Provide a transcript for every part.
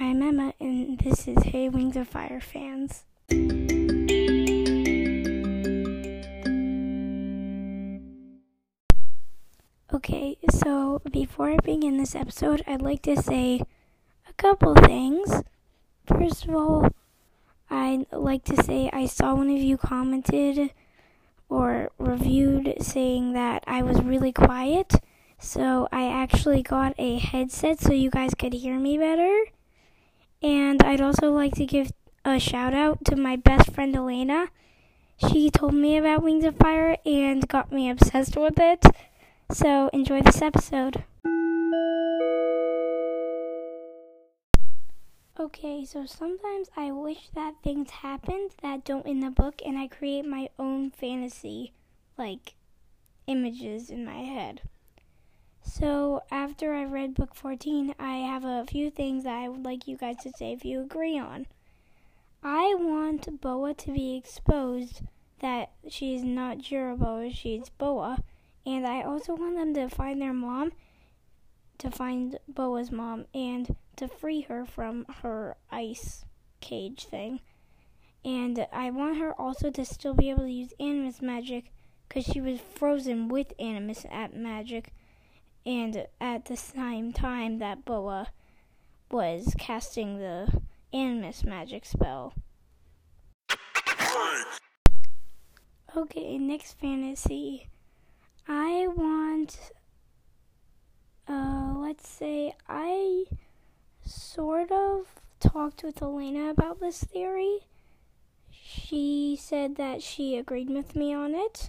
I'm Emma, and this is Hey Wings of Fire fans. Okay, so before I begin this episode, I'd like to say a couple things. First of all, I'd like to say I saw one of you commented or reviewed saying that I was really quiet. So I actually got a headset so you guys could hear me better. And I'd also like to give a shout out to my best friend Elena. She told me about Wings of Fire and got me obsessed with it. So enjoy this episode. Okay, so sometimes I wish that things happened that don't in the book, and I create my own fantasy, like images in my head. So after I read book 14, I have a few things that I would like you guys to say if you agree on. I want Boa to be exposed that she's not Jiroboa, she's Boa, and I also want them to find their mom, to find Boa's mom, and to free her from her ice cage thing. And I want her also to still be able to use animus magic because she was frozen with animus at magic and at the same time that Boa was casting the Animus magic spell. Okay, next fantasy. I want, uh, let's say I sort of talked with Elena about this theory. She said that she agreed with me on it.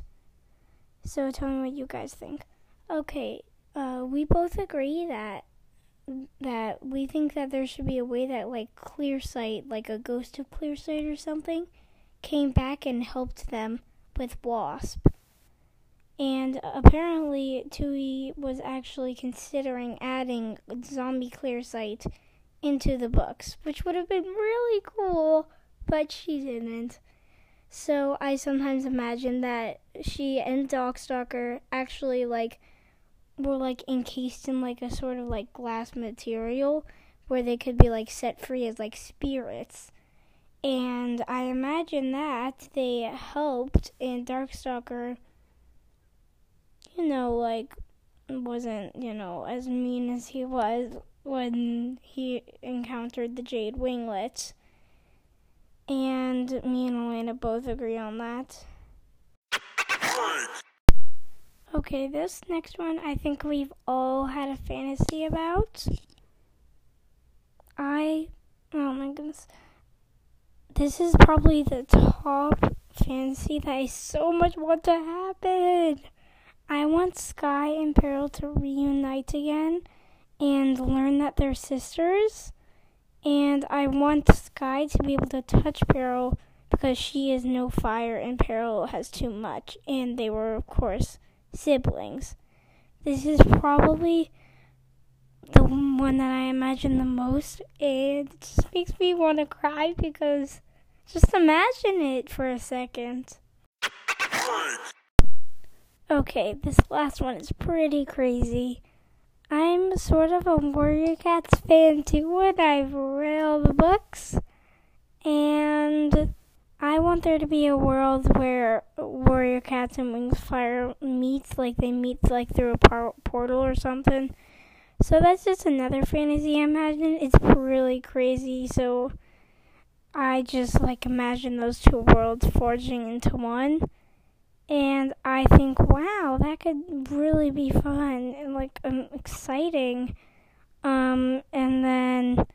So tell me what you guys think. Okay, uh, we both agree that that we think that there should be a way that like Clearsight like a ghost of Clearsight or something, came back and helped them with Wasp. And apparently, Tui was actually considering adding Zombie Clearsight into the books, which would have been really cool, but she didn't. So I sometimes imagine that she and Darkstalker actually like were like encased in like a sort of like glass material where they could be like set free as like spirits. And I imagine that they helped and Darkstalker you know like wasn't, you know, as mean as he was when he encountered the Jade Winglets. And me and Elena both agree on that. Okay, this next one I think we've all had a fantasy about. I, oh my goodness. This is probably the top fantasy that I so much want to happen. I want Sky and Peril to reunite again and learn that they're sisters. And I want Sky to be able to touch Peril because she is no fire and Peril has too much. And they were, of course, siblings. This is probably the one that I imagine the most, and it just makes me want to cry because just imagine it for a second. Okay, this last one is pretty crazy. I'm sort of a Warrior Cats fan too, and I've read all the books, and I want there to be a world where Warrior Cats and Wings Fire meets, like they meet like through a par- portal or something. So that's just another fantasy I imagine. It's really crazy. So I just like imagine those two worlds forging into one. And I think, wow, that could really be fun and like um, exciting. Um, and then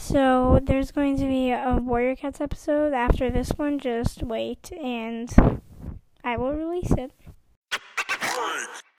so there's going to be a Warrior Cats episode after this one. Just wait, and I will release it.